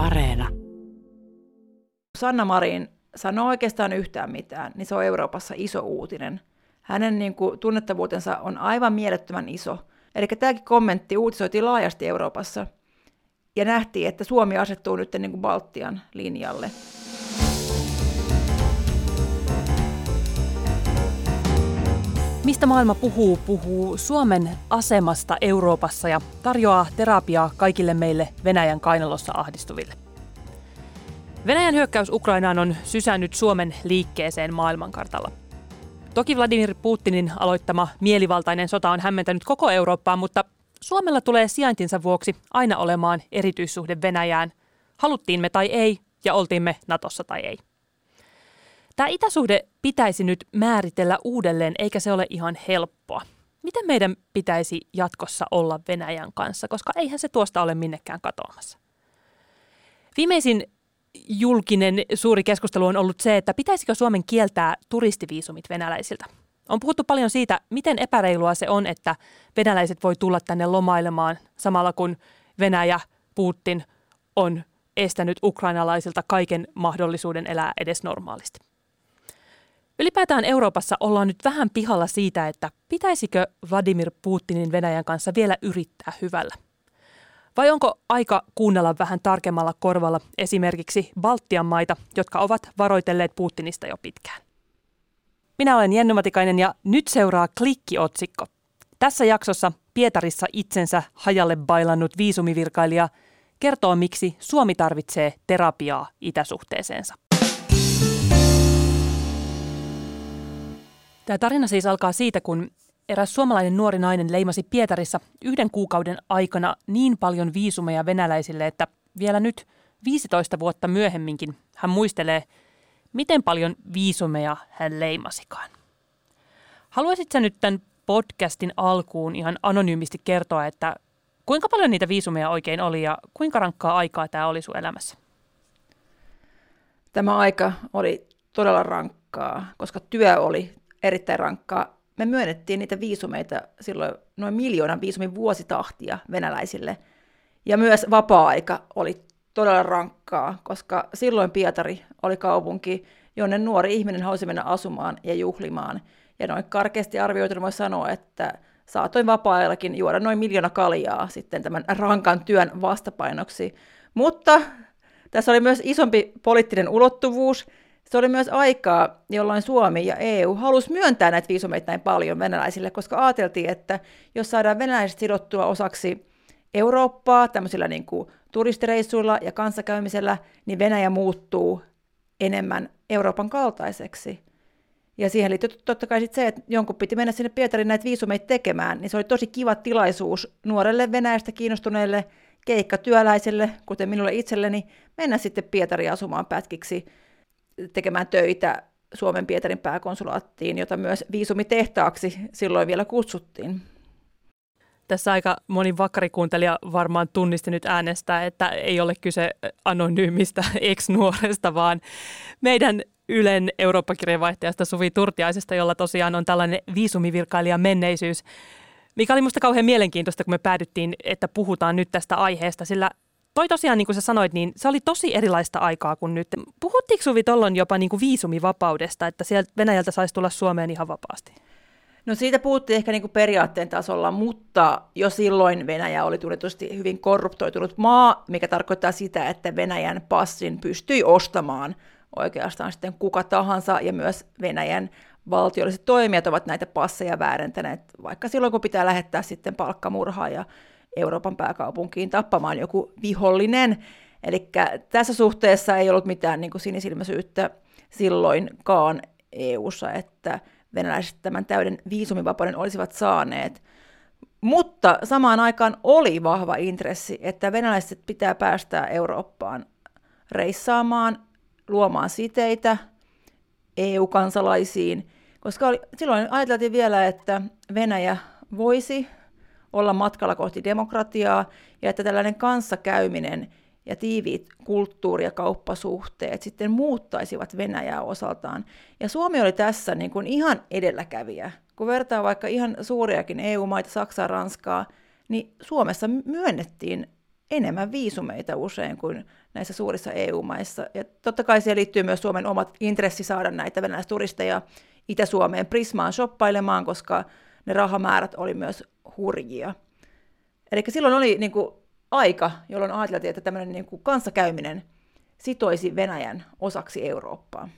Areena. Sanna Marin sanoo oikeastaan yhtään mitään, niin se on Euroopassa iso uutinen. Hänen niin kuin, tunnettavuutensa on aivan mielettömän iso. Eli tämäkin kommentti uutisoitiin laajasti Euroopassa. Ja nähtiin, että Suomi asettuu nyt niin kuin Baltian linjalle. Mistä maailma puhuu, puhuu Suomen asemasta Euroopassa ja tarjoaa terapiaa kaikille meille Venäjän kainalossa ahdistuville. Venäjän hyökkäys Ukrainaan on sysännyt Suomen liikkeeseen maailmankartalla. Toki Vladimir Putinin aloittama mielivaltainen sota on hämmentänyt koko Eurooppaa, mutta Suomella tulee sijaintinsa vuoksi aina olemaan erityissuhde Venäjään, haluttiin me tai ei, ja oltiin me Natossa tai ei. Tämä itäsuhde pitäisi nyt määritellä uudelleen, eikä se ole ihan helppoa. Miten meidän pitäisi jatkossa olla Venäjän kanssa, koska eihän se tuosta ole minnekään katoamassa. Viimeisin julkinen suuri keskustelu on ollut se, että pitäisikö Suomen kieltää turistiviisumit venäläisiltä. On puhuttu paljon siitä, miten epäreilua se on, että venäläiset voi tulla tänne lomailemaan samalla kun Venäjä, Putin on estänyt ukrainalaisilta kaiken mahdollisuuden elää edes normaalisti. Ylipäätään Euroopassa ollaan nyt vähän pihalla siitä, että pitäisikö Vladimir Putinin Venäjän kanssa vielä yrittää hyvällä. Vai onko aika kuunnella vähän tarkemmalla korvalla esimerkiksi Baltian maita, jotka ovat varoitelleet Putinista jo pitkään? Minä olen Jenny Matikainen ja nyt seuraa klikkiotsikko. Tässä jaksossa Pietarissa itsensä hajalle bailannut viisumivirkailija kertoo, miksi Suomi tarvitsee terapiaa itäsuhteeseensa. Tämä tarina siis alkaa siitä, kun eräs suomalainen nuori nainen leimasi Pietarissa yhden kuukauden aikana niin paljon viisumeja venäläisille, että vielä nyt 15 vuotta myöhemminkin hän muistelee, miten paljon viisumeja hän leimasikaan. Haluaisitko nyt tämän podcastin alkuun ihan anonyymisti kertoa, että kuinka paljon niitä viisumeja oikein oli ja kuinka rankkaa aikaa tämä oli sun elämässä? Tämä aika oli todella rankkaa, koska työ oli erittäin rankkaa. Me myönnettiin niitä viisumeita silloin noin miljoonan viisumin vuositahtia venäläisille. Ja myös vapaa-aika oli todella rankkaa, koska silloin Pietari oli kaupunki, jonne nuori ihminen halusi mennä asumaan ja juhlimaan. Ja noin karkeasti arvioituna voi sanoa, että saatoin vapaa-ajallakin juoda noin miljoona kaljaa sitten tämän rankan työn vastapainoksi. Mutta tässä oli myös isompi poliittinen ulottuvuus, se oli myös aikaa, jolloin Suomi ja EU halusi myöntää näitä viisumeita näin paljon venäläisille, koska ajateltiin, että jos saadaan venäläiset sidottua osaksi Eurooppaa tämmöisillä niin kuin turistireissuilla ja kanssakäymisellä, niin Venäjä muuttuu enemmän Euroopan kaltaiseksi. Ja siihen liittyy totta kai sit se, että jonkun piti mennä sinne Pietarin näitä viisumeita tekemään, niin se oli tosi kiva tilaisuus nuorelle Venäjästä kiinnostuneelle keikkatyöläiselle, kuten minulle itselleni, mennä sitten Pietariin asumaan pätkiksi tekemään töitä Suomen Pietarin pääkonsulaattiin, jota myös viisumitehtaaksi silloin vielä kutsuttiin. Tässä aika moni vakkarikuuntelija varmaan tunnisti nyt äänestä, että ei ole kyse anonyymistä ex-nuoresta, vaan meidän Ylen Eurooppa-kirjeenvaihtajasta Suvi Turtiaisesta, jolla tosiaan on tällainen viisumivirkailija menneisyys, mikä oli minusta kauhean mielenkiintoista, kun me päädyttiin, että puhutaan nyt tästä aiheesta, sillä toi tosiaan, niin kuin sä sanoit, niin se oli tosi erilaista aikaa kuin nyt. Puhuttiinko Suvi tollon jopa niin kuin viisumivapaudesta, että sieltä Venäjältä saisi tulla Suomeen ihan vapaasti? No siitä puhuttiin ehkä niin kuin periaatteen tasolla, mutta jo silloin Venäjä oli tunnetusti hyvin korruptoitunut maa, mikä tarkoittaa sitä, että Venäjän passin pystyi ostamaan oikeastaan sitten kuka tahansa, ja myös Venäjän valtiolliset toimijat ovat näitä passeja väärentäneet, vaikka silloin kun pitää lähettää sitten palkkamurhaa ja Euroopan pääkaupunkiin tappamaan joku vihollinen. Eli tässä suhteessa ei ollut mitään niin kuin sinisilmäisyyttä silloinkaan EU:ssa, että venäläiset tämän täyden viisumivapauden olisivat saaneet. Mutta samaan aikaan oli vahva intressi, että venäläiset pitää päästää Eurooppaan reissaamaan, luomaan siteitä EU-kansalaisiin, koska oli, silloin ajateltiin vielä, että Venäjä voisi olla matkalla kohti demokratiaa ja että tällainen kanssakäyminen ja tiiviit kulttuuri- ja kauppasuhteet sitten muuttaisivat Venäjää osaltaan. Ja Suomi oli tässä niin kuin ihan edelläkävijä. Kun vertaa vaikka ihan suuriakin EU-maita, Saksaa, Ranskaa, niin Suomessa myönnettiin enemmän viisumeita usein kuin näissä suurissa EU-maissa. Ja totta kai siihen liittyy myös Suomen omat intressi saada näitä venäläisturisteja Itä-Suomeen Prismaan shoppailemaan, koska ne rahamäärät oli myös hurjia. Eli silloin oli niin kuin, aika, jolloin ajateltiin, että tämmöinen niin kuin, kanssakäyminen sitoisi Venäjän osaksi Eurooppaa.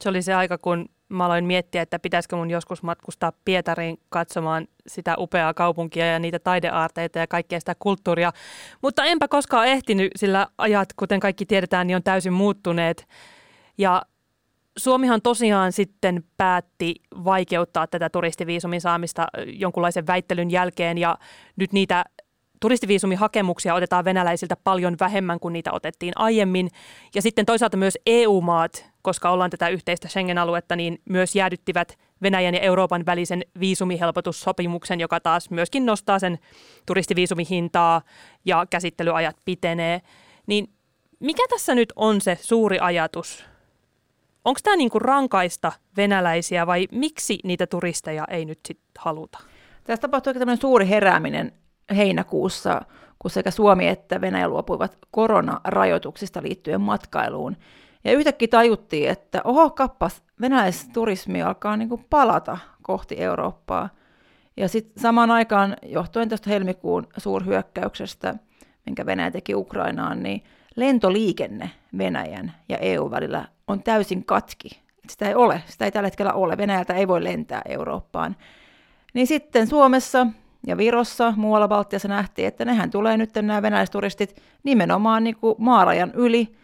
Se oli se aika, kun mä aloin miettiä, että pitäisikö mun joskus matkustaa Pietariin katsomaan sitä upeaa kaupunkia ja niitä taideaarteita ja kaikkea sitä kulttuuria. Mutta enpä koskaan ehtinyt, sillä ajat, kuten kaikki tiedetään, niin on täysin muuttuneet. Ja Suomihan tosiaan sitten päätti vaikeuttaa tätä turistiviisumin saamista jonkunlaisen väittelyn jälkeen ja nyt niitä turistiviisumihakemuksia otetaan venäläisiltä paljon vähemmän kuin niitä otettiin aiemmin. Ja sitten toisaalta myös EU-maat, koska ollaan tätä yhteistä Schengen-aluetta, niin myös jäädyttivät Venäjän ja Euroopan välisen viisumihelpotussopimuksen, joka taas myöskin nostaa sen turistiviisumihintaa ja käsittelyajat pitenee. Niin mikä tässä nyt on se suuri ajatus? Onko tämä niinku rankaista venäläisiä vai miksi niitä turisteja ei nyt sit haluta? Tässä tapahtui tämmöinen suuri herääminen heinäkuussa, kun sekä Suomi että Venäjä luopuivat koronarajoituksista liittyen matkailuun. Ja yhtäkkiä tajuttiin, että oho kappas, venäläisturismi alkaa niin kuin palata kohti Eurooppaa. Ja sitten samaan aikaan, johtuen tästä helmikuun suurhyökkäyksestä, minkä Venäjä teki Ukrainaan, niin lentoliikenne Venäjän ja EU välillä on täysin katki. Sitä ei ole, sitä ei tällä hetkellä ole. Venäjältä ei voi lentää Eurooppaan. Niin sitten Suomessa ja Virossa, muualla Baltiassa nähtiin, että nehän tulee nyt nämä venäläisturistit nimenomaan niin kuin maarajan yli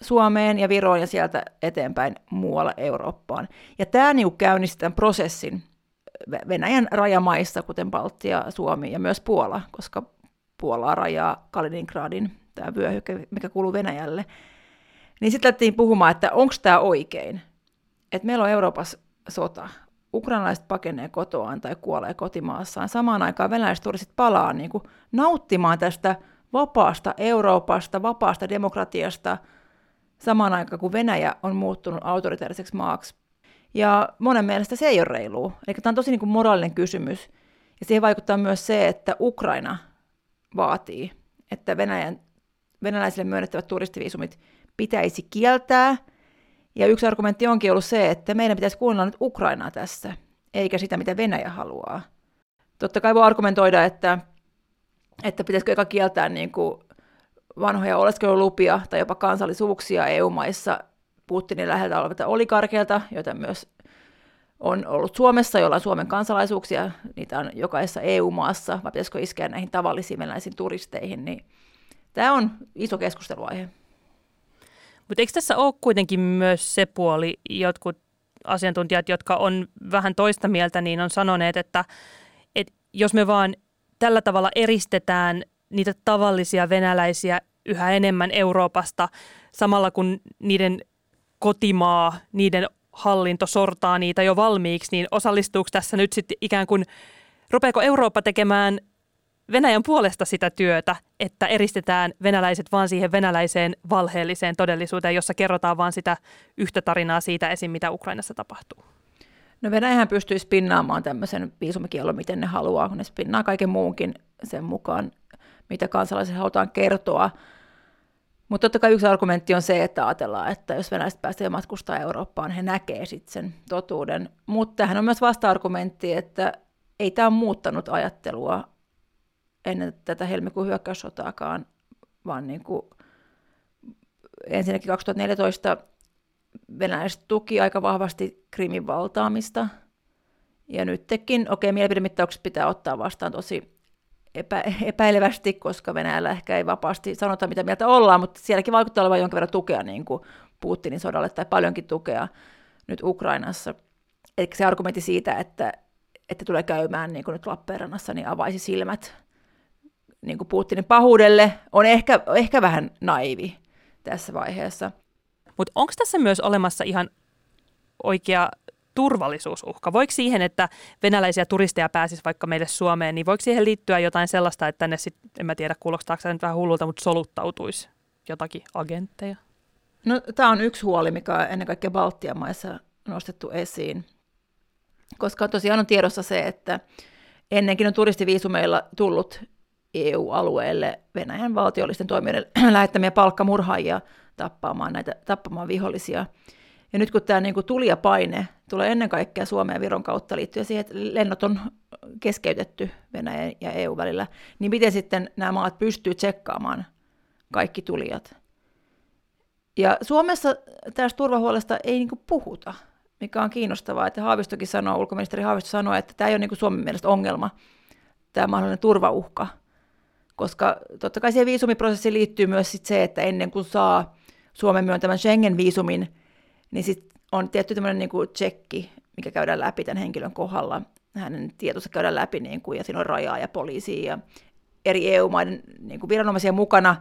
Suomeen ja Viroon ja sieltä eteenpäin muualla Eurooppaan. Ja tämä niin käynnisti tämän prosessin Venäjän rajamaissa, kuten Baltia, Suomi ja myös Puola, koska Puolaa rajaa Kaliningradin tämä vyöhyke, mikä kuuluu Venäjälle. Niin sitten lähdettiin puhumaan, että onko tämä oikein, että meillä on Euroopassa sota, ukrainalaiset pakenee kotoaan tai kuolee kotimaassaan. Samaan aikaan venäläiset turistit palaa niin kuin nauttimaan tästä vapaasta Euroopasta, vapaasta demokratiasta, samaan aikaan kun Venäjä on muuttunut autoritaariseksi maaksi. Ja monen mielestä se ei ole reilu. Eli tämä on tosi niin kuin moraalinen kysymys. Ja siihen vaikuttaa myös se, että Ukraina vaatii, että Venäjän, venäläisille myönnettävät turistiviisumit pitäisi kieltää – ja yksi argumentti onkin ollut se, että meidän pitäisi kuunnella nyt Ukrainaa tässä, eikä sitä, mitä Venäjä haluaa. Totta kai voi argumentoida, että, että pitäisikö eka kieltää niin kuin vanhoja oleskelulupia tai jopa kansallisuuksia EU-maissa Putinin läheltä olevilta olikarkeilta, joita myös on ollut Suomessa, jolla on Suomen kansalaisuuksia, niitä on jokaisessa EU-maassa, vai pitäisikö iskeä näihin tavallisiin venäläisiin turisteihin, niin tämä on iso keskusteluaihe. Mutta eikö tässä ole kuitenkin myös se puoli, jotkut asiantuntijat, jotka on vähän toista mieltä, niin on sanoneet, että, että jos me vaan tällä tavalla eristetään niitä tavallisia venäläisiä yhä enemmän Euroopasta, samalla kun niiden kotimaa, niiden hallinto sortaa niitä jo valmiiksi, niin osallistuuko tässä nyt sitten ikään kuin, rupeako Eurooppa tekemään Venäjän puolesta sitä työtä, että eristetään venäläiset vaan siihen venäläiseen valheelliseen todellisuuteen, jossa kerrotaan vaan sitä yhtä tarinaa siitä esim. mitä Ukrainassa tapahtuu. No Venäjähän pystyy spinnaamaan tämmöisen viisumikielon, miten ne haluaa, kun ne spinnaa kaiken muunkin sen mukaan, mitä kansalaiset halutaan kertoa. Mutta totta kai yksi argumentti on se, että ajatellaan, että jos venäläiset pääsee matkustaa Eurooppaan, he näkee sitten sen totuuden. Mutta tähän on myös vasta-argumentti, että ei tämä muuttanut ajattelua ennen tätä helmikuun hyökkäyssotaakaan, vaan niin kuin ensinnäkin 2014 venäläiset tuki aika vahvasti Krimin valtaamista, ja nytkin, okei, mielipidemittaukset pitää ottaa vastaan tosi epä, epäilevästi, koska Venäjällä ehkä ei vapaasti sanota, mitä mieltä ollaan, mutta sielläkin vaikuttaa olevan jonkin verran tukea niin kuin Putinin sodalle tai paljonkin tukea nyt Ukrainassa. Eli se argumentti siitä, että, että tulee käymään niin kuin nyt Lappeenrannassa, niin avaisi silmät niin kuin Putinin pahuudelle on ehkä, ehkä vähän naivi tässä vaiheessa. Mutta onko tässä myös olemassa ihan oikea turvallisuusuhka? Voiko siihen, että venäläisiä turisteja pääsisi vaikka meille Suomeen, niin voiko siihen liittyä jotain sellaista, että tänne sitten, en mä tiedä kuulostaako se nyt vähän hullulta, mutta soluttautuisi jotakin agentteja? No tämä on yksi huoli, mikä on ennen kaikkea Baltian maissa nostettu esiin, koska tosiaan on tiedossa se, että ennenkin on turistiviisumeilla tullut EU-alueelle Venäjän valtiollisten toimijoiden lähettämiä palkkamurhaajia tappamaan näitä tappamaan vihollisia. Ja nyt kun tämä niin kuin tuli ja paine tulee ennen kaikkea Suomen ja Viron kautta liittyen siihen, että lennot on keskeytetty Venäjän ja EU välillä, niin miten sitten nämä maat pystyy tsekkaamaan kaikki tulijat? Ja Suomessa tästä turvahuolesta ei niin puhuta, mikä on kiinnostavaa, että Haavistokin sanoo, ulkoministeri Haavisto sanoo, että tämä ei ole niin Suomen mielestä ongelma, tämä mahdollinen turvauhka, koska totta kai siihen viisumiprosessiin liittyy myös sit se, että ennen kuin saa Suomen myöntämän Schengen-viisumin, niin sit on tietty tämmöinen niin tsekki, mikä käydään läpi tämän henkilön kohdalla. Hänen tietonsa käydään läpi, niin kuin, ja siinä on rajaa ja poliisia ja eri EU-maiden niin kuin viranomaisia mukana.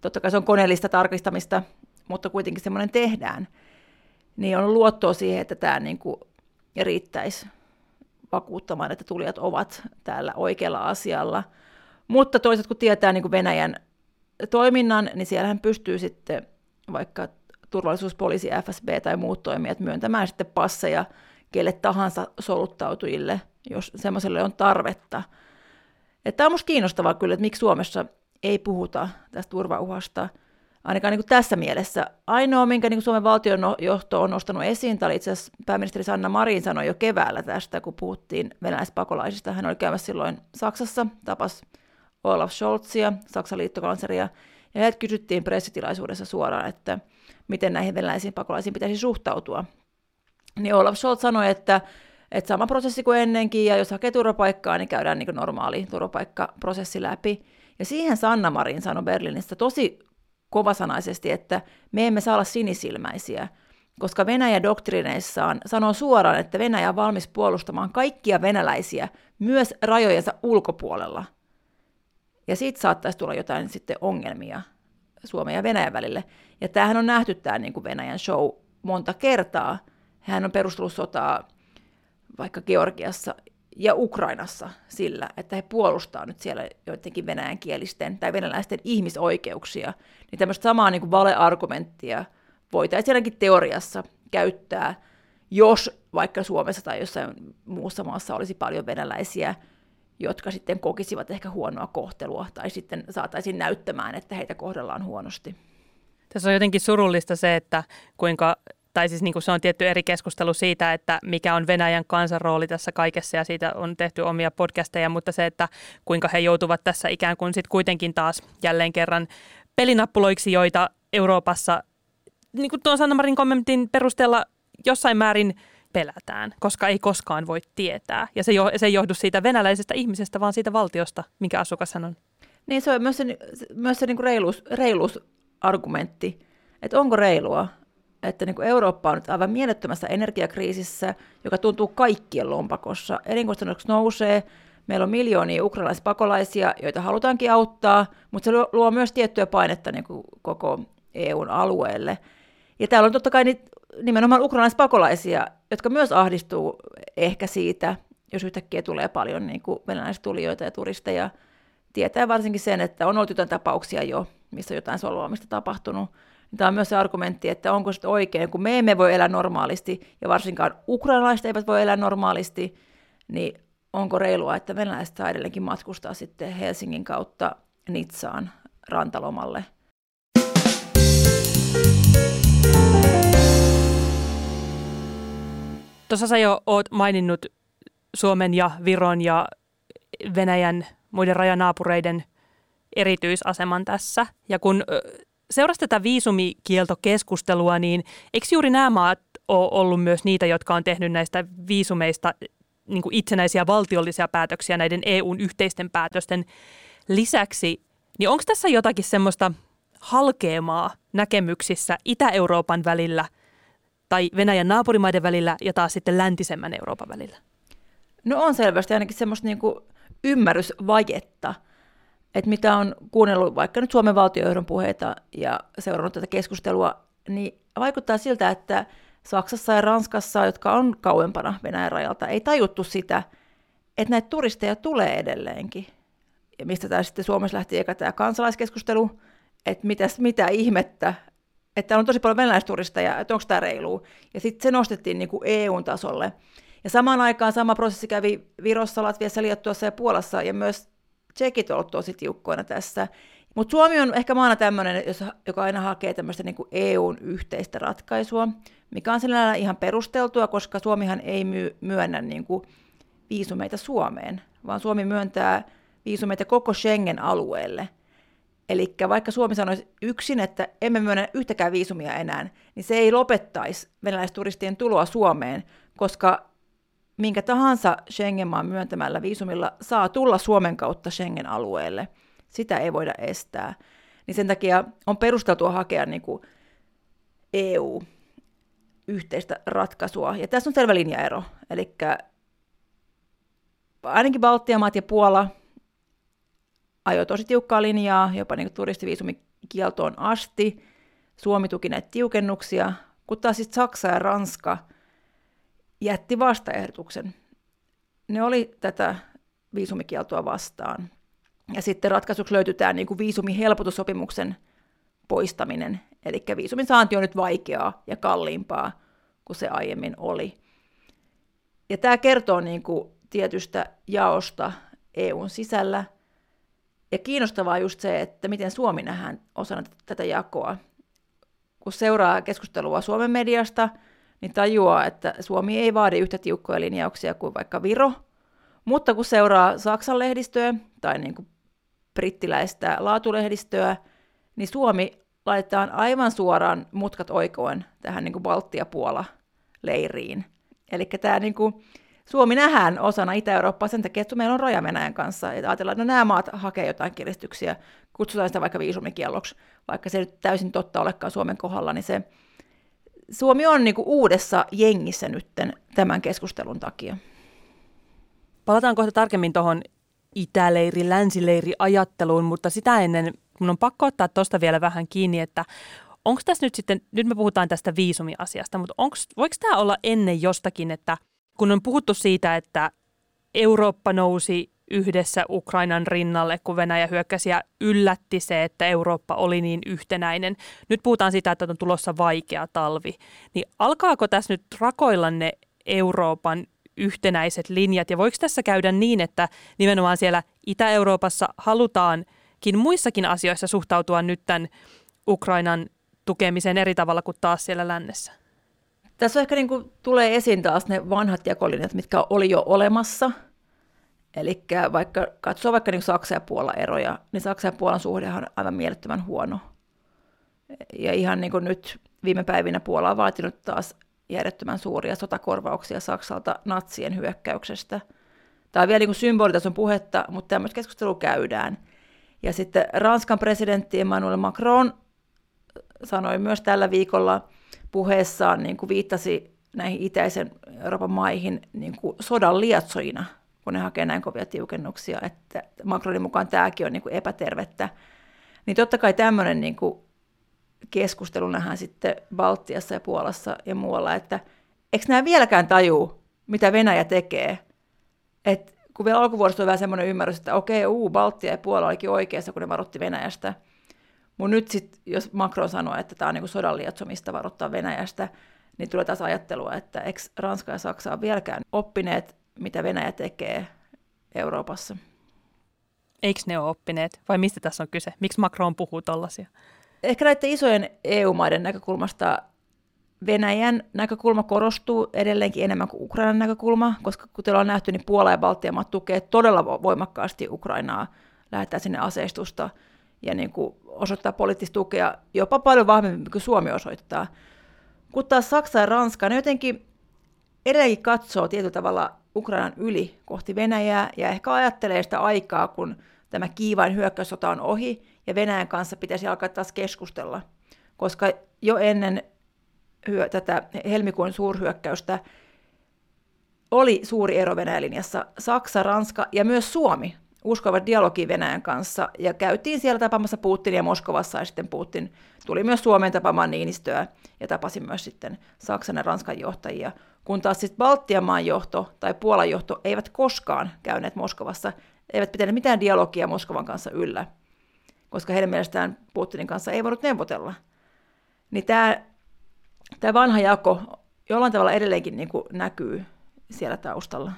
Totta kai se on koneellista tarkistamista, mutta kuitenkin semmoinen tehdään. Niin on luottoa siihen, että tämä niin kuin riittäisi vakuuttamaan, että tulijat ovat täällä oikealla asialla. Mutta toisaalta kun tietää niin kuin Venäjän toiminnan, niin siellähän pystyy sitten vaikka turvallisuuspoliisi, FSB tai muut toimijat myöntämään sitten passeja kelle tahansa soluttautujille, jos semmoiselle on tarvetta. Tämä on minusta kiinnostavaa kyllä, että miksi Suomessa ei puhuta tästä turvauhasta, ainakaan niin kuin tässä mielessä. Ainoa, minkä niin kuin Suomen valtion johto on nostanut esiin, tai itse asiassa pääministeri Sanna Marin sanoi jo keväällä tästä, kun puhuttiin venäläispakolaisista. Hän oli käymässä silloin Saksassa, tapas Olaf Scholzia, Saksan liittokansleria, ja heiltä kysyttiin pressitilaisuudessa suoraan, että miten näihin venäläisiin pakolaisiin pitäisi suhtautua. Niin Olaf Scholz sanoi, että, että sama prosessi kuin ennenkin, ja jos hakee turvapaikkaa, niin käydään niin normaali turvapaikkaprosessi läpi. Ja siihen Sanna Marin sanoi Berliinistä tosi kovasanaisesti, että me emme saa olla sinisilmäisiä, koska Venäjä doktriineissaan sanoo suoraan, että Venäjä on valmis puolustamaan kaikkia venäläisiä myös rajojensa ulkopuolella – ja siitä saattaisi tulla jotain sitten ongelmia Suomen ja Venäjän välille. Ja tämähän on nähty tämä niin kuin Venäjän show monta kertaa. Hän on perustellut sotaa vaikka Georgiassa ja Ukrainassa sillä, että he puolustaa nyt siellä joidenkin venäjänkielisten tai venäläisten ihmisoikeuksia. Niin tämmöistä samaa niin kuin valeargumenttia voitaisiin ainakin teoriassa käyttää, jos vaikka Suomessa tai jossain muussa maassa olisi paljon venäläisiä jotka sitten kokisivat ehkä huonoa kohtelua tai sitten saataisiin näyttämään, että heitä kohdellaan huonosti. Tässä on jotenkin surullista se, että kuinka tai siis niin kuin se on tietty eri keskustelu siitä, että mikä on Venäjän kansan rooli tässä kaikessa ja siitä on tehty omia podcasteja, mutta se, että kuinka he joutuvat tässä ikään kuin sitten kuitenkin taas jälleen kerran pelinappuloiksi, joita Euroopassa, niin kuin tuon Sanna Marin kommentin perusteella jossain määrin pelätään, koska ei koskaan voi tietää. Ja se, jo, se ei johdu siitä venäläisestä ihmisestä, vaan siitä valtiosta, minkä asukas hän on. Niin se on myös se, myös se niin kuin reiluus, reiluusargumentti, että onko reilua, että niin kuin Eurooppa on nyt aivan mielettömässä energiakriisissä, joka tuntuu kaikkien lompakossa. Elinkustannukset nousee, meillä on miljoonia ukrainalaispakolaisia, joita halutaankin auttaa, mutta se luo myös tiettyä painetta niin kuin koko EUn alueelle. Ja täällä on totta kai niitä nimenomaan ukrainalaispakolaisia, jotka myös ahdistuu ehkä siitä, jos yhtäkkiä tulee paljon niin kuin venäläistulijoita ja turisteja. Tietää varsinkin sen, että on ollut jotain tapauksia jo, missä jotain solvaamista tapahtunut. Tämä on myös se argumentti, että onko se oikein, kun me emme voi elää normaalisti, ja varsinkaan ukrainalaiset eivät voi elää normaalisti, niin onko reilua, että venäläiset saa edelleenkin matkustaa sitten Helsingin kautta Nitsaan rantalomalle – Tuossa sä jo oot maininnut Suomen ja Viron ja Venäjän muiden rajanaapureiden erityisaseman tässä. Ja kun seurasi tätä viisumikieltokeskustelua, niin eikö juuri nämä maat ole ollut myös niitä, jotka on tehnyt näistä viisumeista niin kuin itsenäisiä valtiollisia päätöksiä näiden EUn yhteisten päätösten lisäksi? Niin onko tässä jotakin semmoista halkeamaa näkemyksissä Itä-Euroopan välillä – tai Venäjän naapurimaiden välillä ja taas sitten läntisemmän Euroopan välillä? No on selvästi ainakin semmoista niin kuin ymmärrysvajetta, että mitä on kuunnellut vaikka nyt Suomen valtiojohdon puheita ja seurannut tätä keskustelua, niin vaikuttaa siltä, että Saksassa ja Ranskassa, jotka on kauempana Venäjän rajalta, ei tajuttu sitä, että näitä turisteja tulee edelleenkin. Ja mistä tämä sitten Suomessa lähti eka tämä kansalaiskeskustelu, että mitäs, mitä ihmettä, että on tosi paljon venäläisturisteja, että onko tämä reilu. Ja sitten se nostettiin niin kuin EU-tasolle. Ja samaan aikaan sama prosessi kävi Virossa, Latviassa, Liettuassa ja Puolassa, ja myös tsekit ollut tosi tiukkoina tässä. Mutta Suomi on ehkä maana tämmöinen, joka aina hakee tämmöistä niin EUn yhteistä ratkaisua, mikä on sinällään ihan perusteltua, koska Suomihan ei myy, myönnä niin kuin viisumeita Suomeen, vaan Suomi myöntää viisumeita koko Schengen-alueelle. Eli vaikka Suomi sanoisi yksin, että emme myönnä yhtäkään viisumia enää, niin se ei lopettaisi venäläisturistien tuloa Suomeen, koska minkä tahansa Schengen-maan myöntämällä viisumilla saa tulla Suomen kautta Schengen-alueelle. Sitä ei voida estää. Niin sen takia on perusteltua hakea niin kuin EU-yhteistä ratkaisua. Ja tässä on selvä linjaero. Eli ainakin Baltian maat ja Puola ajoi tosi tiukkaa linjaa, jopa niin turistiviisumikieltoon asti. Suomi tuki näitä tiukennuksia, kun taas siis Saksa ja Ranska jätti vastaehdotuksen. Ne oli tätä viisumikieltoa vastaan. Ja sitten ratkaisuksi löytyi tämä niin viisumihelpotussopimuksen poistaminen. Eli viisumin saanti on nyt vaikeaa ja kalliimpaa kuin se aiemmin oli. Ja tämä kertoo niin kuin tietystä jaosta EUn sisällä. Ja kiinnostavaa just se, että miten Suomi nähdään osana tätä jakoa. Kun seuraa keskustelua Suomen mediasta, niin tajuaa, että Suomi ei vaadi yhtä tiukkoja linjauksia kuin vaikka Viro, mutta kun seuraa Saksan lehdistöä tai niin kuin brittiläistä laatulehdistöä, niin Suomi laitetaan aivan suoraan mutkat oikoen tähän niin kuin Baltia-Puola-leiriin. Eli tämä niin kuin, Suomi nähdään osana Itä-Eurooppaa sen takia, että meillä on raja Venäjän kanssa. Ja ajatellaan, että no nämä maat hakee jotain kiristyksiä, kutsutaan sitä vaikka viisumikielloksi, vaikka se nyt täysin totta olekaan Suomen kohdalla, niin se Suomi on niin uudessa jengissä nytten tämän keskustelun takia. Palataan kohta tarkemmin tuohon itäleiri, länsileiri ajatteluun, mutta sitä ennen mun on pakko ottaa tuosta vielä vähän kiinni, että onko tässä nyt sitten, nyt me puhutaan tästä viisumiasiasta, mutta onks, voiko tämä olla ennen jostakin, että kun on puhuttu siitä, että Eurooppa nousi yhdessä Ukrainan rinnalle, kun Venäjä hyökkäsi ja yllätti se, että Eurooppa oli niin yhtenäinen. Nyt puhutaan siitä, että on tulossa vaikea talvi. Niin alkaako tässä nyt rakoilla ne Euroopan yhtenäiset linjat? Ja voiko tässä käydä niin, että nimenomaan siellä Itä-Euroopassa halutaankin muissakin asioissa suhtautua nyt tämän Ukrainan tukemiseen eri tavalla kuin taas siellä lännessä? Tässä ehkä niin kuin tulee esiin taas ne vanhat jakolinjat, mitkä oli jo olemassa. Eli vaikka katsoo vaikka niin Saksa ja Puola eroja, niin Saksa ja Puolan suhdehan on aivan mielettömän huono. Ja ihan niin kuin nyt viime päivinä Puola on vaatinut taas järjettömän suuria sotakorvauksia Saksalta natsien hyökkäyksestä. Tämä on vielä niin symbolitason puhetta, mutta tämmöistä keskustelua käydään. Ja sitten Ranskan presidentti Emmanuel Macron sanoi myös tällä viikolla puheessaan, niin kuin viittasi näihin itäisen Euroopan maihin niin kuin sodan lietsojina, kun ne hakee näin kovia tiukennuksia, että Macronin mukaan tämäkin on niin kuin epätervettä. Niin totta kai tämmöinen niin kuin keskustelu nähdään sitten Baltiassa ja Puolassa ja muualla, että eikö nämä vieläkään tajuu, mitä Venäjä tekee. Et kun vielä alkuvuodesta oli vähän semmoinen ymmärrys, että okei, uu, Baltia ja Puola olikin oikeassa, kun ne varoitti Venäjästä. Mutta nyt sitten, jos Macron sanoo, että tämä on niinku sodan lietsomista varoittaa Venäjästä, niin tulee taas ajattelua, että eikö Ranska ja Saksa ole vieläkään oppineet, mitä Venäjä tekee Euroopassa. Eikö ne ole oppineet? Vai mistä tässä on kyse? Miksi Macron puhuu tollaisia? Ehkä näiden isojen EU-maiden näkökulmasta Venäjän näkökulma korostuu edelleenkin enemmän kuin Ukrainan näkökulma, koska kuten ollaan nähty, niin Puola ja Baltian maat tukee todella voimakkaasti Ukrainaa, lähettää sinne aseistusta ja niin kuin osoittaa poliittista tukea jopa paljon vahvemmin kuin Suomi osoittaa. Kun taas Saksa ja Ranska, ne jotenkin edelleenkin katsoo tietyllä tavalla Ukrainan yli kohti Venäjää ja ehkä ajattelee sitä aikaa, kun tämä kiivain hyökkäyssota on ohi ja Venäjän kanssa pitäisi alkaa taas keskustella, koska jo ennen tätä helmikuun suurhyökkäystä oli suuri ero Venäjän linjassa. Saksa, Ranska ja myös Suomi uskovat dialogiin Venäjän kanssa, ja käytiin siellä tapaamassa Putinia Moskovassa, ja sitten Putin tuli myös Suomeen tapaamaan Niinistöä, ja tapasi myös sitten Saksan ja Ranskan johtajia, kun taas sitten Baltian maan johto tai Puolan johto eivät koskaan käyneet Moskovassa, eivät pitäneet mitään dialogia Moskovan kanssa yllä, koska heidän mielestään Putinin kanssa ei voinut neuvotella. Niin tämä, tämä vanha jako jollain tavalla edelleenkin niin kuin näkyy siellä taustalla.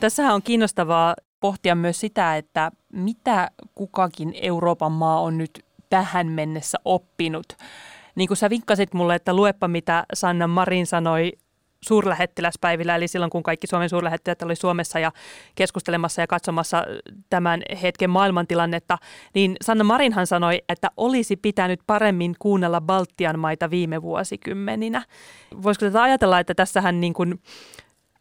Tässähän on kiinnostavaa pohtia myös sitä, että mitä kukakin Euroopan maa on nyt tähän mennessä oppinut. Niin kuin sä vinkkasit mulle, että luepa mitä Sanna Marin sanoi suurlähettiläspäivillä, eli silloin kun kaikki Suomen suurlähettiläät oli Suomessa ja keskustelemassa ja katsomassa tämän hetken maailmantilannetta, niin Sanna Marinhan sanoi, että olisi pitänyt paremmin kuunnella Baltian maita viime vuosikymmeninä. Voisiko tätä ajatella, että tässähän niin kuin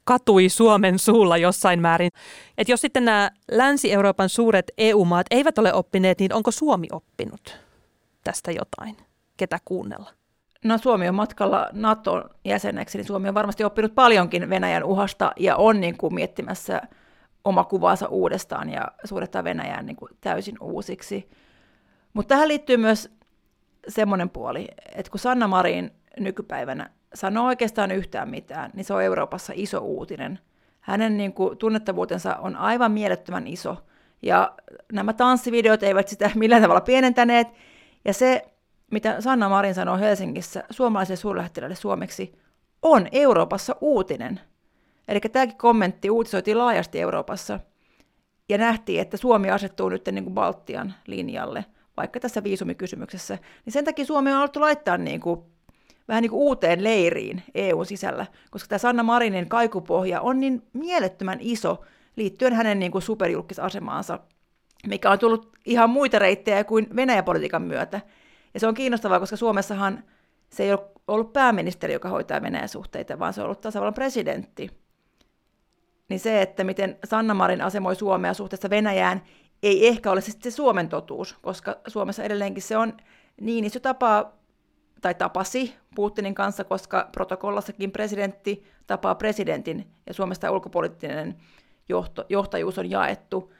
katui Suomen suulla jossain määrin. Että jos sitten nämä Länsi-Euroopan suuret EU-maat eivät ole oppineet, niin onko Suomi oppinut tästä jotain? Ketä kuunnella? No Suomi on matkalla Naton jäseneksi, niin Suomi on varmasti oppinut paljonkin Venäjän uhasta ja on niin kuin miettimässä oma kuvaansa uudestaan ja suunnittaa Venäjään niin kuin täysin uusiksi. Mutta tähän liittyy myös semmoinen puoli, että kun Sanna Marin nykypäivänä sanoo oikeastaan yhtään mitään, niin se on Euroopassa iso uutinen. Hänen niin kuin, tunnettavuutensa on aivan mielettömän iso, ja nämä tanssivideot eivät sitä millään tavalla pienentäneet, ja se, mitä Sanna Marin sanoo Helsingissä suomalaiselle suurlähettiläille suomeksi, on Euroopassa uutinen. Eli tämäkin kommentti uutisoitiin laajasti Euroopassa, ja nähtiin, että Suomi asettuu nyt niin kuin Baltian linjalle, vaikka tässä viisumikysymyksessä, niin sen takia Suomi on alettu laittaa niin kuin vähän niin kuin uuteen leiriin EUn sisällä, koska tämä Sanna Marinin kaikupohja on niin mielettömän iso liittyen hänen niin kuin superjulkisasemaansa, mikä on tullut ihan muita reittejä kuin Venäjäpolitiikan myötä. Ja se on kiinnostavaa, koska Suomessahan se ei ole ollut pääministeri, joka hoitaa Venäjän suhteita, vaan se on ollut tasavallan presidentti. Niin se, että miten Sanna Marin asemoi Suomea suhteessa Venäjään, ei ehkä ole se Suomen totuus, koska Suomessa edelleenkin se on niin iso tapa tai tapasi Putinin kanssa, koska protokollassakin presidentti tapaa presidentin ja Suomesta ulkopoliittinen johto, johtajuus on jaettu.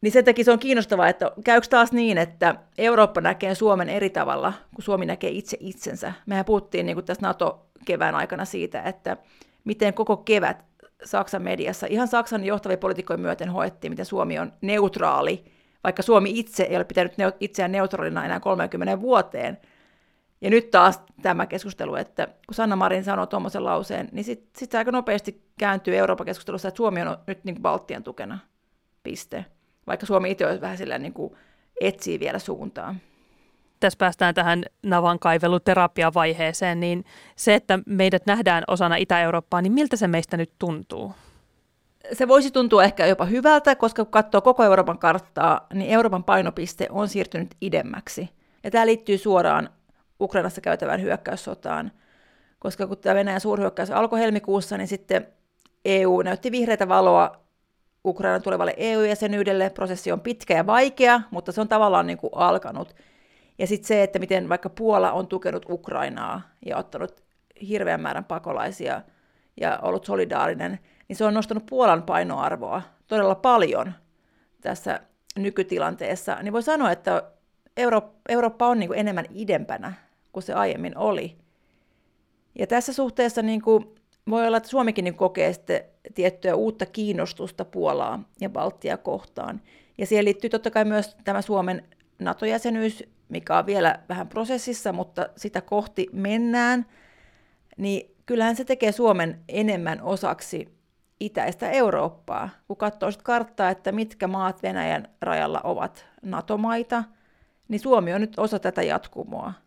Niin sen takia se on kiinnostavaa, että käykö taas niin, että Eurooppa näkee Suomen eri tavalla, kuin Suomi näkee itse itsensä. Mehän puhuttiin niin kuin tässä NATO-kevään aikana siitä, että miten koko kevät Saksan mediassa, ihan Saksan johtavia poliitikkoja myöten hoettiin, miten Suomi on neutraali, vaikka Suomi itse ei ole pitänyt itseään neutraalina enää 30 vuoteen – ja nyt taas tämä keskustelu, että kun Sanna Marin sanoo tuommoisen lauseen, niin sitten sit se aika nopeasti kääntyy Euroopan keskustelussa, että Suomi on nyt niin kuin Baltian tukena. Piste. Vaikka Suomi itse olisi vähän sillä niin kuin etsii vielä suuntaa. Tässä päästään tähän navan kaiveluterapiavaiheeseen, niin se, että meidät nähdään osana Itä-Eurooppaa, niin miltä se meistä nyt tuntuu? Se voisi tuntua ehkä jopa hyvältä, koska kun katsoo koko Euroopan karttaa, niin Euroopan painopiste on siirtynyt idemmäksi. Ja tämä liittyy suoraan Ukrainassa käytävään hyökkäyssotaan. Koska kun tämä Venäjän suurhyökkäys alkoi helmikuussa, niin sitten EU näytti vihreitä valoa Ukrainan tulevalle EU-jäsenyydelle. Prosessi on pitkä ja vaikea, mutta se on tavallaan niin kuin alkanut. Ja sitten se, että miten vaikka Puola on tukenut Ukrainaa ja ottanut hirveän määrän pakolaisia ja ollut solidaarinen, niin se on nostanut Puolan painoarvoa todella paljon tässä nykytilanteessa. Niin voi sanoa, että Euro- Eurooppa on niin kuin enemmän idempänä kuin se aiemmin oli. Ja tässä suhteessa niin kuin voi olla, että Suomikin niin kokee sitten tiettyä uutta kiinnostusta Puolaa ja Baltia kohtaan. Ja siihen liittyy totta kai myös tämä Suomen NATO-jäsenyys, mikä on vielä vähän prosessissa, mutta sitä kohti mennään. Niin kyllähän se tekee Suomen enemmän osaksi itäistä Eurooppaa, kun katsoo karttaa, että mitkä maat Venäjän rajalla ovat NATO-maita, niin Suomi on nyt osa tätä jatkumoa.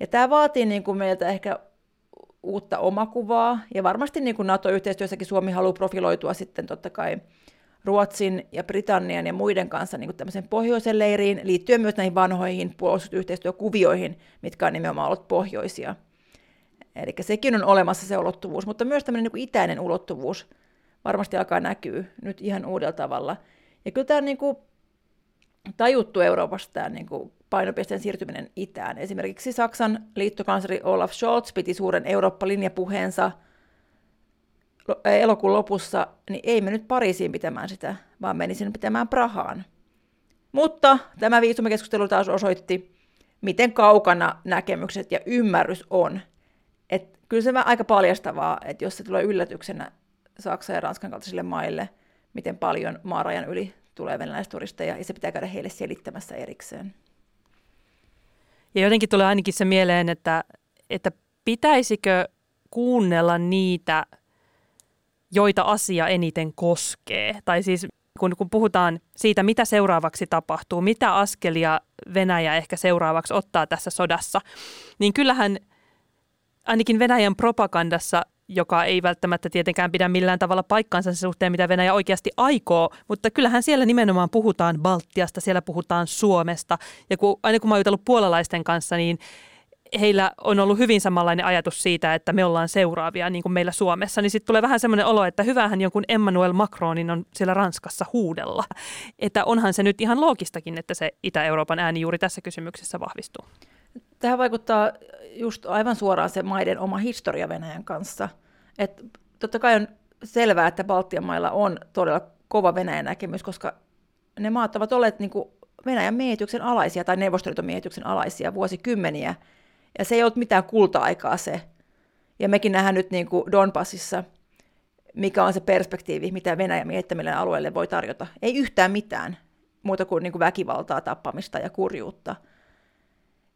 Ja tämä vaatii niin kuin meiltä ehkä uutta omakuvaa, ja varmasti niin kuin NATO-yhteistyössäkin Suomi haluaa profiloitua sitten totta kai Ruotsin ja Britannian ja muiden kanssa niin kuin pohjoisen leiriin, liittyen myös näihin vanhoihin puolustusyhteistyökuvioihin, mitkä on nimenomaan ollut pohjoisia. Eli sekin on olemassa se ulottuvuus, mutta myös tämmöinen niin itäinen ulottuvuus varmasti alkaa näkyä nyt ihan uudella tavalla. Ja kyllä tämä niin kuin tajuttu Euroopassa tämä niin kuin painopisteen siirtyminen itään. Esimerkiksi Saksan liittokansleri Olaf Scholz piti suuren Eurooppa-linjapuheensa elokuun lopussa, niin ei mennyt Pariisiin pitämään sitä, vaan meni sinne pitämään Prahaan. Mutta tämä viisumikeskustelu taas osoitti, miten kaukana näkemykset ja ymmärrys on. Et kyllä se on aika paljastavaa, että jos se tulee yllätyksenä Saksan ja Ranskan kaltaisille maille, miten paljon maarajan yli tulee venäläisturisteja, ja se pitää käydä heille selittämässä erikseen. Ja jotenkin tulee ainakin se mieleen, että, että pitäisikö kuunnella niitä joita asia eniten koskee. Tai siis kun, kun puhutaan siitä, mitä seuraavaksi tapahtuu, mitä askelia Venäjä ehkä seuraavaksi ottaa tässä sodassa, niin kyllähän ainakin Venäjän propagandassa joka ei välttämättä tietenkään pidä millään tavalla paikkaansa sen suhteen, mitä Venäjä oikeasti aikoo, mutta kyllähän siellä nimenomaan puhutaan Baltiasta, siellä puhutaan Suomesta. Ja kun, aina kun mä oon jutellut puolalaisten kanssa, niin heillä on ollut hyvin samanlainen ajatus siitä, että me ollaan seuraavia niin kuin meillä Suomessa, niin sitten tulee vähän semmoinen olo, että hyvähän jonkun Emmanuel Macronin on siellä Ranskassa huudella. Että onhan se nyt ihan loogistakin, että se Itä-Euroopan ääni juuri tässä kysymyksessä vahvistuu. Tähän vaikuttaa just aivan suoraan se maiden oma historia Venäjän kanssa. Et totta kai on selvää, että Baltian mailla on todella kova Venäjän näkemys, koska ne maat ovat olleet niin kuin Venäjän miehityksen alaisia tai Neuvostoliiton miehityksen alaisia vuosikymmeniä. Ja se ei ollut mitään kulta-aikaa se. Ja mekin nähdään nyt niin kuin Donbassissa, mikä on se perspektiivi, mitä Venäjän miehittämille alueelle voi tarjota. Ei yhtään mitään muuta kuin, niin kuin väkivaltaa, tappamista ja kurjuutta –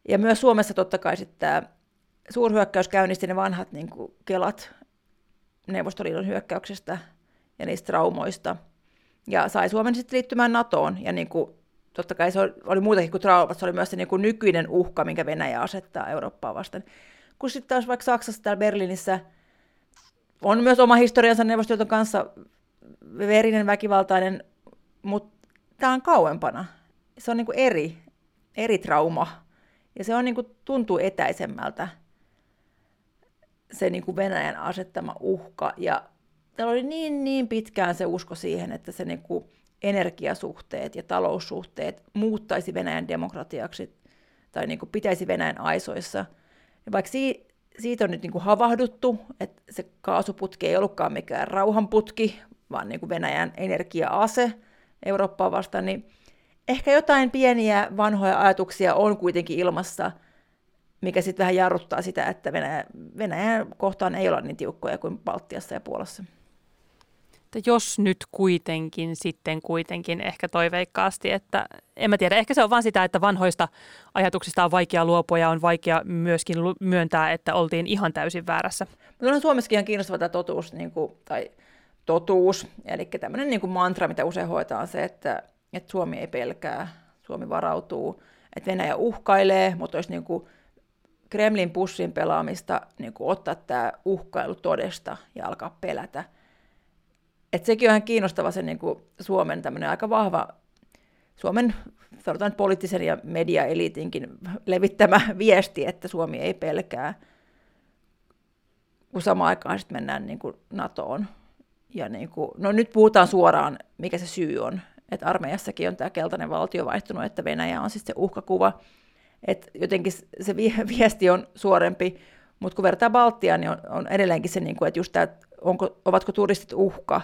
ja myös Suomessa totta kai sitten tämä suurhyökkäys käynnisti ne vanhat niin kuin kelat Neuvostoliiton hyökkäyksestä ja niistä traumoista. Ja sai Suomen sitten liittymään NATOon. Ja niin kuin, totta kai se oli muutakin kuin traumat, se oli myös se niin kuin nykyinen uhka, minkä Venäjä asettaa Eurooppaa vastaan. Kun sitten taas vaikka Saksassa täällä Berliinissä on myös oma historiansa Neuvostoliiton kanssa, verinen, väkivaltainen, mutta tämä on kauempana. Se on niin kuin eri, eri trauma ja se on niin kuin, tuntuu etäisemmältä se niin kuin Venäjän asettama uhka. Ja täällä oli niin, niin pitkään se usko siihen, että se niin kuin energiasuhteet ja taloussuhteet muuttaisi Venäjän demokratiaksi tai niin kuin pitäisi Venäjän aisoissa. Ja vaikka si- siitä on nyt niin kuin havahduttu, että se kaasuputki ei ollutkaan mikään rauhanputki, vaan niin kuin Venäjän energia-ase Eurooppaa vastaan, niin ehkä jotain pieniä vanhoja ajatuksia on kuitenkin ilmassa, mikä sitten vähän jarruttaa sitä, että Venäjä, Venäjän kohtaan ei olla niin tiukkoja kuin Baltiassa ja Puolassa. Että jos nyt kuitenkin, sitten kuitenkin ehkä toiveikkaasti, että en mä tiedä, ehkä se on vaan sitä, että vanhoista ajatuksista on vaikea luopua ja on vaikea myöskin myöntää, että oltiin ihan täysin väärässä. Mutta on Suomessakin ihan kiinnostava tämä totuus, niin kuin, tai totuus, eli tämmöinen niin kuin mantra, mitä usein hoitaa, on se, että että Suomi ei pelkää, Suomi varautuu, että Venäjä uhkailee, mutta olisi niin kuin Kremlin pussin pelaamista niin kuin ottaa tämä uhkailu todesta ja alkaa pelätä. Et sekin on ihan kiinnostava se niin kuin Suomen tämmöinen aika vahva, Suomen sanotaan poliittisen ja mediaeliitinkin levittämä viesti, että Suomi ei pelkää, kun samaan aikaan sitten mennään niin kuin NATOon. Ja niin kuin, no nyt puhutaan suoraan, mikä se syy on että armeijassakin on tämä keltainen valtio vaihtunut, että Venäjä on sitten se uhkakuva, että jotenkin se viesti on suorempi, mutta kun vertaa Baltiaan, niin on, on edelleenkin se, niin kuin, että just tämä, onko, ovatko turistit uhka,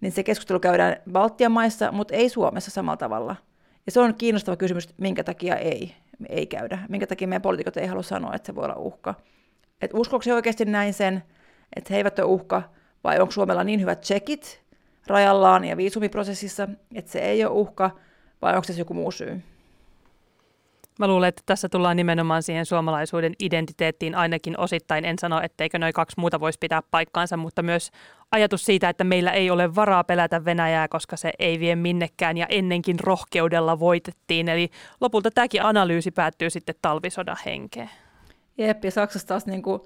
niin se keskustelu käydään Baltian maissa, mutta ei Suomessa samalla tavalla. Ja se on kiinnostava kysymys, minkä takia ei, ei käydä, minkä takia meidän poliitikot ei halua sanoa, että se voi olla uhka. Et he oikeasti näin sen, että he eivät ole uhka, vai onko Suomella niin hyvät tsekit, rajallaan ja viisumiprosessissa, että se ei ole uhka, vai onko se joku muu syy? Mä luulen, että tässä tullaan nimenomaan siihen suomalaisuuden identiteettiin ainakin osittain. En sano, etteikö noin kaksi muuta voisi pitää paikkaansa, mutta myös ajatus siitä, että meillä ei ole varaa pelätä Venäjää, koska se ei vie minnekään ja ennenkin rohkeudella voitettiin. Eli lopulta tämäkin analyysi päättyy sitten talvisodan henkeen. Jep, ja Saksassa taas niin kuin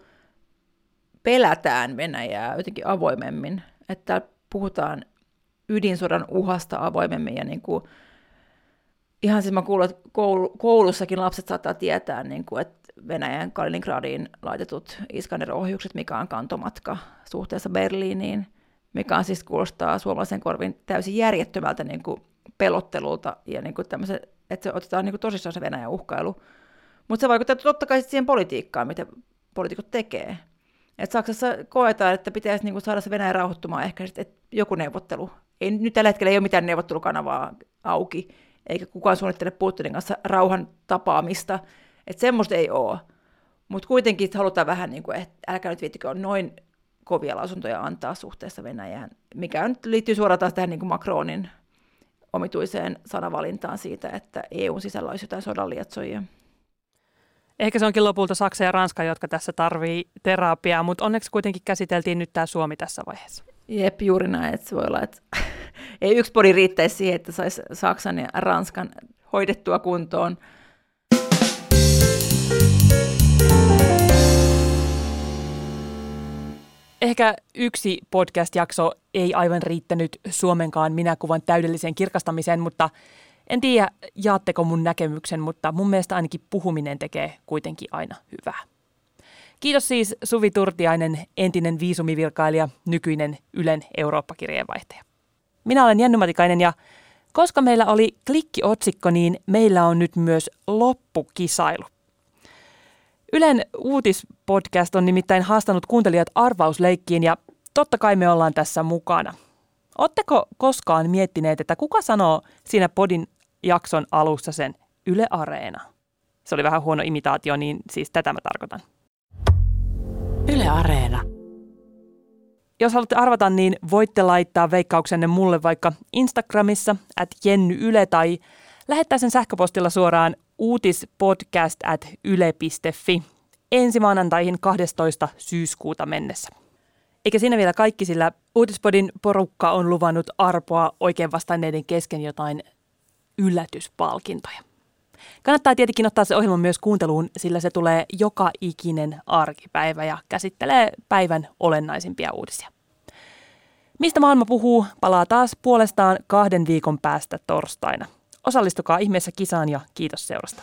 pelätään Venäjää jotenkin avoimemmin. Että puhutaan ydinsodan uhasta avoimemmin ja niin kuin, ihan siis mä kuulun, että koulu, koulussakin lapset saattaa tietää, niin kuin, että Venäjän Kaliningradiin laitetut Iskander-ohjukset, mikä on kantomatka suhteessa Berliiniin, mikä on siis kuulostaa suomalaisen korvin täysin järjettömältä niin kuin pelottelulta ja niin kuin että se otetaan niin kuin tosissaan se Venäjän uhkailu. Mutta se vaikuttaa totta kai siihen politiikkaan, mitä poliitikot tekee. Et Saksassa koetaan, että pitäisi niinku saada se Venäjä rauhoittumaan ehkä, että joku neuvottelu. Ei, nyt tällä hetkellä ei ole mitään neuvottelukanavaa auki, eikä kukaan suunnittele Putinin kanssa rauhan tapaamista. Että semmoista ei ole. Mutta kuitenkin halutaan vähän, niin kuin, että älkää nyt viittikö on noin kovia lausuntoja antaa suhteessa Venäjään, mikä nyt liittyy suoraan taas tähän niin kuin Macronin omituiseen sanavalintaan siitä, että EUn sisällä olisi jotain sodanlietsojia. Ehkä se onkin lopulta Saksa ja Ranska, jotka tässä tarvii terapiaa, mutta onneksi kuitenkin käsiteltiin nyt tämä Suomi tässä vaiheessa. Jep, juuri näin. Että se voi olla, että ei yksi podi riittäisi siihen, että saisi Saksan ja Ranskan hoidettua kuntoon. Ehkä yksi podcast-jakso ei aivan riittänyt Suomenkaan minäkuvan täydelliseen kirkastamiseen, mutta en tiedä, jaatteko mun näkemyksen, mutta mun mielestä ainakin puhuminen tekee kuitenkin aina hyvää. Kiitos siis Suvi Turtiainen, entinen viisumivirkailija, nykyinen Ylen Eurooppa-kirjeenvaihtaja. Minä olen Jenny Matikainen ja koska meillä oli klikkiotsikko, niin meillä on nyt myös loppukisailu. Ylen uutispodcast on nimittäin haastanut kuuntelijat arvausleikkiin ja totta kai me ollaan tässä mukana. Oletteko koskaan miettineet, että kuka sanoo siinä podin jakson alussa sen Yle Areena? Se oli vähän huono imitaatio, niin siis tätä mä tarkoitan. Yle Areena. Jos haluatte arvata, niin voitte laittaa veikkauksenne mulle vaikka Instagramissa at Jenny Yle tai lähettää sen sähköpostilla suoraan uutispodcast at yle.fi ensi maanantaihin 12. syyskuuta mennessä. Eikä siinä vielä kaikki, sillä Uutispodin porukka on luvannut arpoa oikein vastanneiden kesken jotain yllätyspalkintoja. Kannattaa tietenkin ottaa se ohjelma myös kuunteluun, sillä se tulee joka ikinen arkipäivä ja käsittelee päivän olennaisimpia uutisia. Mistä maailma puhuu, palaa taas puolestaan kahden viikon päästä torstaina. Osallistukaa ihmeessä kisaan ja kiitos seurasta.